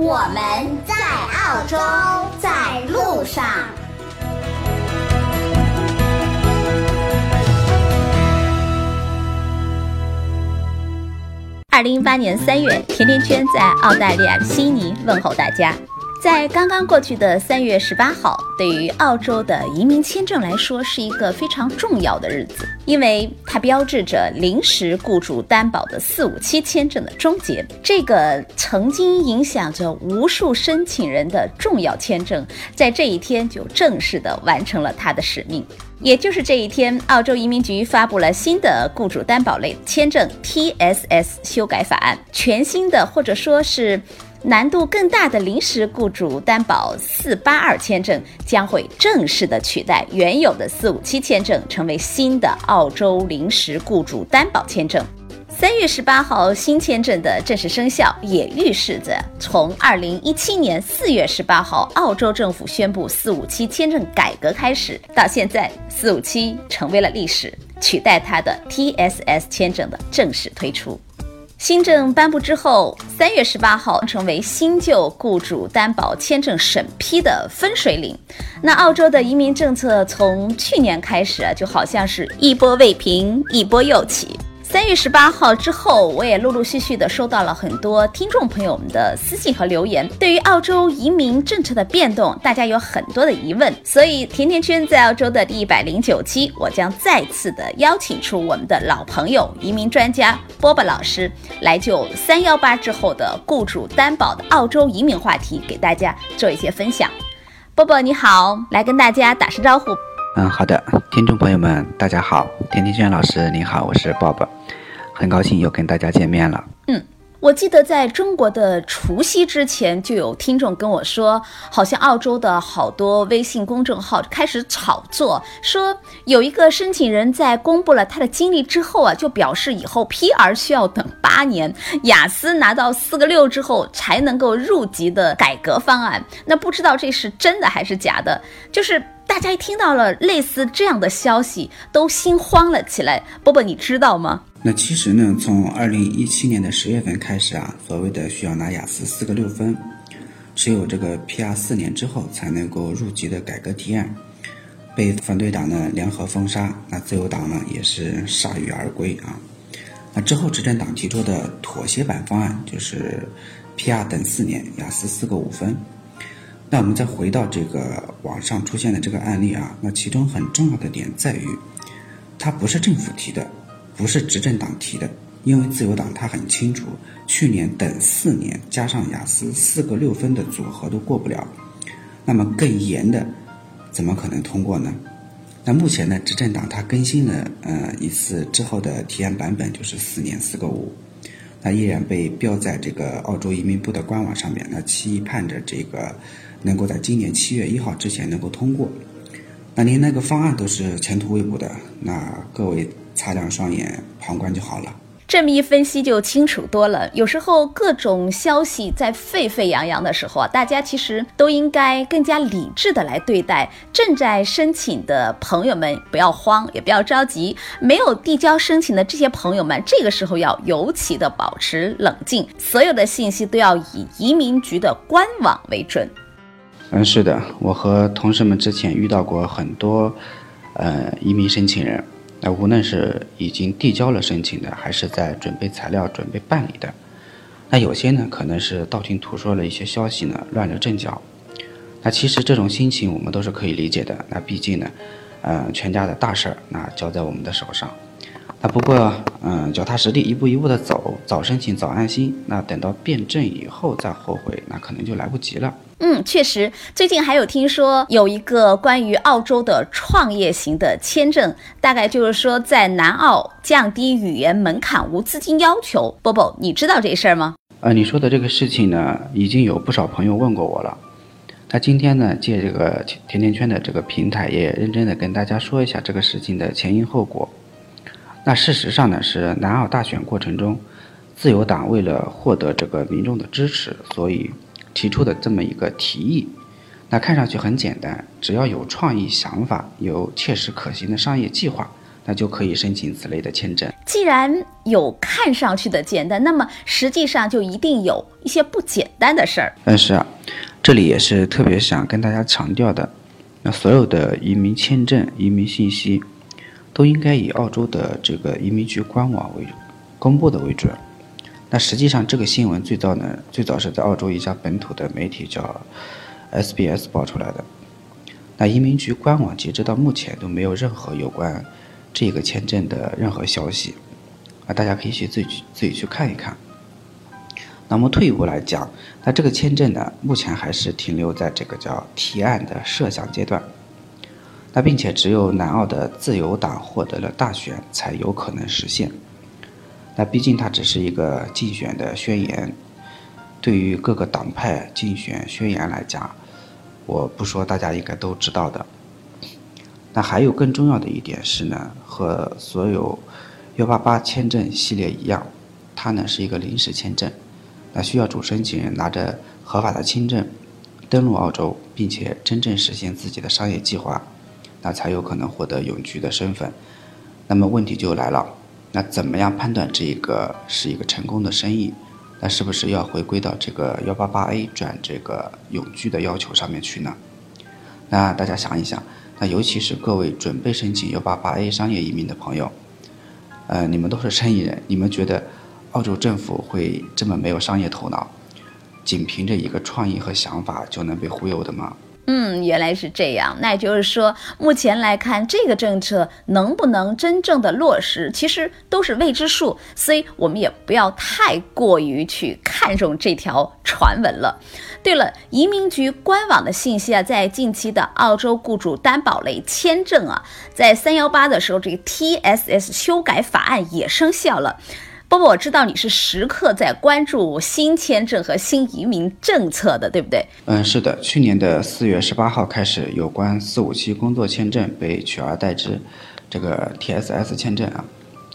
我们在澳洲，在路上。二零一八年三月，甜甜圈在澳大利亚悉尼问候大家。在刚刚过去的三月十八号，对于澳洲的移民签证来说是一个非常重要的日子，因为它标志着临时雇主担保的四五七签证的终结。这个曾经影响着无数申请人的重要签证，在这一天就正式的完成了它的使命。也就是这一天，澳洲移民局发布了新的雇主担保类签证 TSS 修改法案，全新的或者说是。难度更大的临时雇主担保四八二签证将会正式的取代原有的四五七签证，成为新的澳洲临时雇主担保签证。三月十八号新签证的正式生效，也预示着从二零一七年四月十八号澳洲政府宣布四五七签证改革开始，到现在四五七成为了历史，取代它的 TSS 签证的正式推出。新政颁布之后，三月十八号成为新旧雇主担保签证审批的分水岭。那澳洲的移民政策从去年开始啊，就好像是一波未平，一波又起。三月十八号之后，我也陆陆续续的收到了很多听众朋友们的私信和留言。对于澳洲移民政策的变动，大家有很多的疑问。所以，甜甜圈在澳洲的第一百零九期，我将再次的邀请出我们的老朋友、移民专家波波老师，来就三幺八之后的雇主担保的澳洲移民话题，给大家做一些分享。波波你好，来跟大家打声招呼。嗯，好的，听众朋友们，大家好，甜甜圈老师您好，我是 Bob，很高兴又跟大家见面了。嗯，我记得在中国的除夕之前，就有听众跟我说，好像澳洲的好多微信公众号开始炒作，说有一个申请人在公布了他的经历之后啊，就表示以后 PR 需要等八年，雅思拿到四个六之后才能够入籍的改革方案。那不知道这是真的还是假的？就是。大家一听到了类似这样的消息，都心慌了起来。波波，你知道吗？那其实呢，从二零一七年的十月份开始啊，所谓的需要拿雅思四个六分，持有这个 PR 四年之后才能够入籍的改革提案，被反对党呢联合封杀，那自由党呢也是铩羽而归啊。那之后执政党提出的妥协版方案就是 PR 等四年，雅思四个五分。那我们再回到这个网上出现的这个案例啊，那其中很重要的点在于，它不是政府提的，不是执政党提的，因为自由党他很清楚，去年等四年加上雅思四个六分的组合都过不了，那么更严的，怎么可能通过呢？那目前呢，执政党它更新了呃一次之后的提案版本，就是四年四个五，那依然被标在这个澳洲移民部的官网上面，那期盼着这个。能够在今年七月一号之前能够通过，那您那个方案都是前途未卜的，那各位擦亮双眼旁观就好了。这么一分析就清楚多了。有时候各种消息在沸沸扬扬的时候啊，大家其实都应该更加理智的来对待。正在申请的朋友们不要慌，也不要着急；没有递交申请的这些朋友们，这个时候要尤其的保持冷静。所有的信息都要以移民局的官网为准。嗯，是的，我和同事们之前遇到过很多，呃，移民申请人，那无论是已经递交了申请的，还是在准备材料、准备办理的，那有些呢，可能是道听途说了一些消息呢，乱了阵脚。那其实这种心情我们都是可以理解的。那毕竟呢，嗯，全家的大事儿，那交在我们的手上。那不过，嗯，脚踏实地，一步一步的走，早申请早安心。那等到变证以后再后悔，那可能就来不及了。嗯，确实，最近还有听说有一个关于澳洲的创业型的签证，大概就是说在南澳降低语言门槛、无资金要求。波波，你知道这事儿吗？呃，你说的这个事情呢，已经有不少朋友问过我了。那今天呢，借这个甜甜圈的这个平台，也认真的跟大家说一下这个事情的前因后果。那事实上呢，是南澳大选过程中，自由党为了获得这个民众的支持，所以提出的这么一个提议。那看上去很简单，只要有创意想法，有切实可行的商业计划，那就可以申请此类的签证。既然有看上去的简单，那么实际上就一定有一些不简单的事儿。但是啊。这里也是特别想跟大家强调的，那所有的移民签证、移民信息，都应该以澳洲的这个移民局官网为公布的为准。那实际上这个新闻最早呢，最早是在澳洲一家本土的媒体叫 SBS 爆出来的。那移民局官网截止到目前都没有任何有关这个签证的任何消息，啊，大家可以去自己去自己去看一看。那么退一步来讲，那这个签证呢，目前还是停留在这个叫提案的设想阶段。那并且只有南澳的自由党获得了大选，才有可能实现。那毕竟它只是一个竞选的宣言，对于各个党派竞选宣言来讲，我不说大家应该都知道的。那还有更重要的一点是呢，和所有幺八八签证系列一样，它呢是一个临时签证。那需要主申请人拿着合法的签证登陆澳洲，并且真正实现自己的商业计划，那才有可能获得永居的身份。那么问题就来了，那怎么样判断这一个是一个成功的生意？那是不是要回归到这个幺八八 A 转这个永居的要求上面去呢？那大家想一想，那尤其是各位准备申请幺八八 A 商业移民的朋友，呃，你们都是生意人，你们觉得？澳洲政府会这么没有商业头脑，仅凭着一个创意和想法就能被忽悠的吗？嗯，原来是这样。那也就是说，目前来看，这个政策能不能真正的落实，其实都是未知数。所以，我们也不要太过于去看重这条传闻了。对了，移民局官网的信息啊，在近期的澳洲雇主担保类签证啊，在三幺八的时候，这个 TSS 修改法案也生效了。波波，我知道你是时刻在关注新签证和新移民政策的，对不对？嗯，是的。去年的四月十八号开始，有关四五七工作签证被取而代之，这个 TSS 签证啊，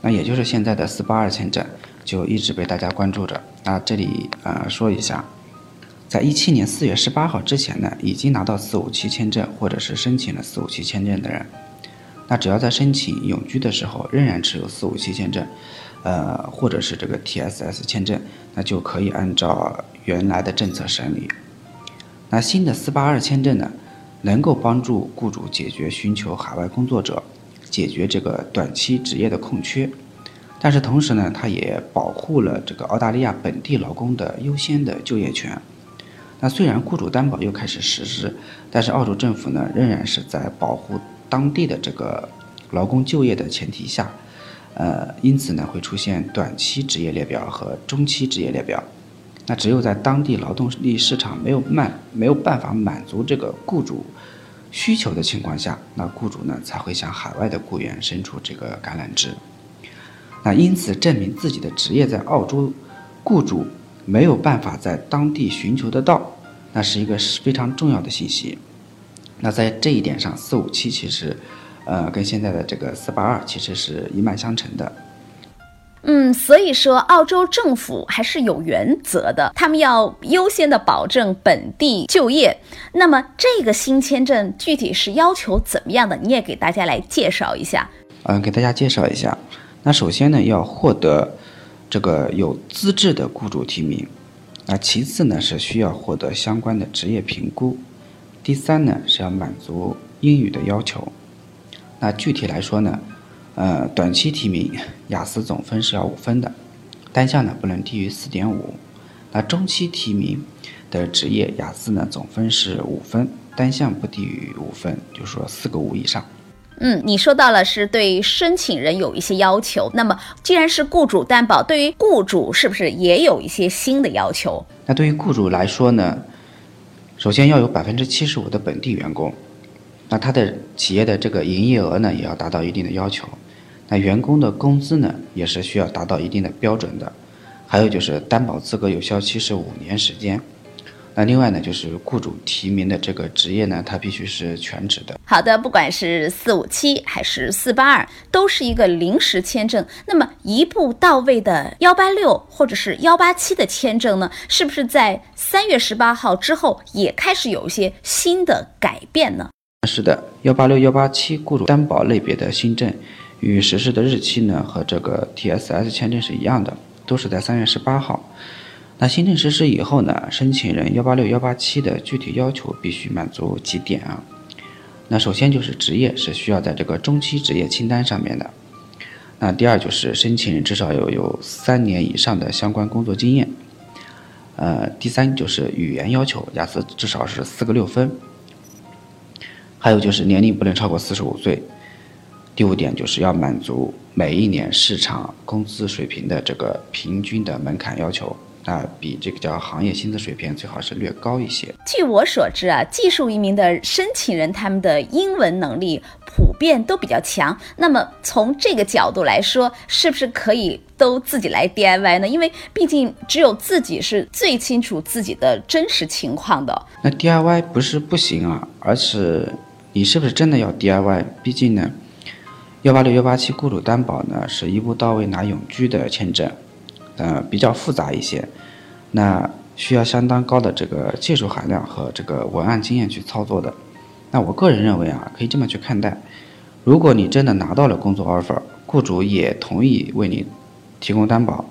那也就是现在的四八二签证，就一直被大家关注着。那这里呃说一下，在一七年四月十八号之前呢，已经拿到四五七签证或者是申请了四五七签证的人，那只要在申请永居的时候仍然持有四五七签证。呃，或者是这个 TSS 签证，那就可以按照原来的政策审理。那新的482签证呢，能够帮助雇主解决寻求海外工作者、解决这个短期职业的空缺，但是同时呢，它也保护了这个澳大利亚本地劳工的优先的就业权。那虽然雇主担保又开始实施，但是澳洲政府呢，仍然是在保护当地的这个劳工就业的前提下。呃，因此呢，会出现短期职业列表和中期职业列表。那只有在当地劳动力市场没有满没有办法满足这个雇主需求的情况下，那雇主呢才会向海外的雇员伸出这个橄榄枝。那因此，证明自己的职业在澳洲，雇主没有办法在当地寻求得到，那是一个非常重要的信息。那在这一点上，四五七其实。呃，跟现在的这个四八二其实是一脉相承的。嗯，所以说澳洲政府还是有原则的，他们要优先的保证本地就业。那么这个新签证具体是要求怎么样的？你也给大家来介绍一下。嗯，给大家介绍一下。那首先呢，要获得这个有资质的雇主提名。那其次呢，是需要获得相关的职业评估。第三呢，是要满足英语的要求。那具体来说呢，呃，短期提名雅思总分是要五分的，单项呢不能低于四点五。那中期提名的职业雅思呢总分是五分，单项不低于五分，就是说四个五以上。嗯，你说到了是对申请人有一些要求，那么既然是雇主担保，对于雇主是不是也有一些新的要求？那对于雇主来说呢，首先要有百分之七十五的本地员工。那他的企业的这个营业额呢，也要达到一定的要求。那员工的工资呢，也是需要达到一定的标准的。还有就是担保资格有效期是五年时间。那另外呢，就是雇主提名的这个职业呢，它必须是全职的。好的，不管是四五七还是四八二，都是一个临时签证。那么一步到位的幺八六或者是幺八七的签证呢，是不是在三月十八号之后也开始有一些新的改变呢？是的，幺八六幺八七雇主担保类别的新政与实施的日期呢，和这个 TSS 签证是一样的，都是在三月十八号。那新政实施以后呢，申请人幺八六幺八七的具体要求必须满足几点啊？那首先就是职业是需要在这个中期职业清单上面的。那第二就是申请人至少有有三年以上的相关工作经验。呃，第三就是语言要求，雅思至少是四个六分。还有就是年龄不能超过四十五岁。第五点就是要满足每一年市场工资水平的这个平均的门槛要求。那比这个叫行业薪资水平最好是略高一些。据我所知啊，技术移民的申请人他们的英文能力普遍都比较强。那么从这个角度来说，是不是可以都自己来 DIY 呢？因为毕竟只有自己是最清楚自己的真实情况的。那 DIY 不是不行啊，而是你是不是真的要 DIY？毕竟呢，幺八六幺八七雇主担保呢是一步到位拿永居的签证。呃，比较复杂一些，那需要相当高的这个技术含量和这个文案经验去操作的。那我个人认为啊，可以这么去看待：如果你真的拿到了工作 offer，雇主也同意为你提供担保，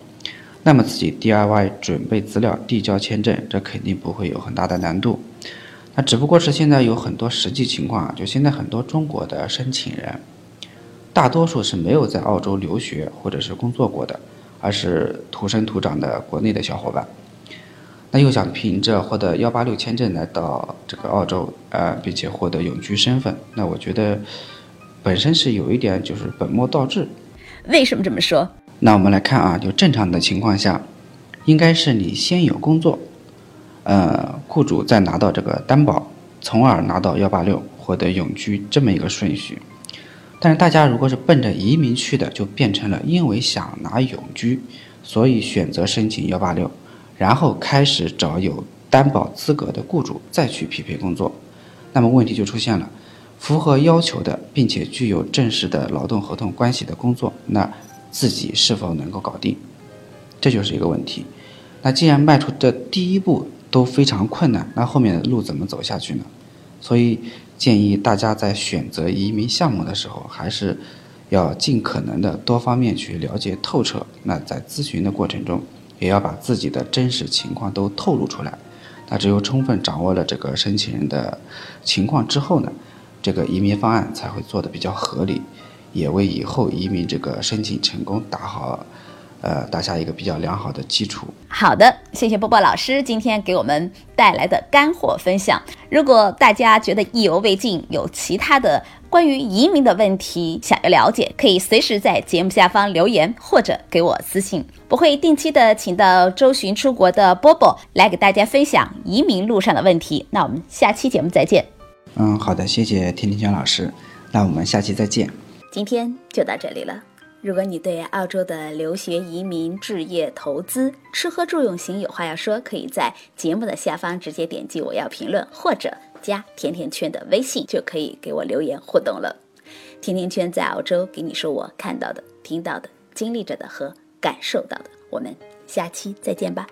那么自己 DIY 准备资料、递交签证，这肯定不会有很大的难度。那只不过是现在有很多实际情况啊，就现在很多中国的申请人，大多数是没有在澳洲留学或者是工作过的。而是土生土长的国内的小伙伴，那又想凭着获得幺八六签证来到这个澳洲，呃，并且获得永居身份，那我觉得本身是有一点就是本末倒置。为什么这么说？那我们来看啊，就正常的情况下，应该是你先有工作，呃，雇主再拿到这个担保，从而拿到幺八六获得永居这么一个顺序。但是大家如果是奔着移民去的，就变成了因为想拿永居，所以选择申请幺八六，然后开始找有担保资格的雇主再去匹配工作，那么问题就出现了，符合要求的并且具有正式的劳动合同关系的工作，那自己是否能够搞定，这就是一个问题。那既然迈出这第一步都非常困难，那后面的路怎么走下去呢？所以。建议大家在选择移民项目的时候，还是要尽可能的多方面去了解透彻。那在咨询的过程中，也要把自己的真实情况都透露出来。那只有充分掌握了这个申请人的情况之后呢，这个移民方案才会做的比较合理，也为以后移民这个申请成功打好。呃，打下一个比较良好的基础。好的，谢谢波波老师今天给我们带来的干货分享。如果大家觉得意犹未尽，有其他的关于移民的问题想要了解，可以随时在节目下方留言或者给我私信。我会定期的请到周巡出国的波波来给大家分享移民路上的问题。那我们下期节目再见。嗯，好的，谢谢甜甜圈老师。那我们下期再见。今天就到这里了。如果你对澳洲的留学、移民、置业、投资、吃喝住用行有话要说，可以在节目的下方直接点击“我要评论”，或者加甜甜圈的微信，就可以给我留言互动了。甜甜圈在澳洲给你说我看到的、听到的、经历着的和感受到的。我们下期再见吧。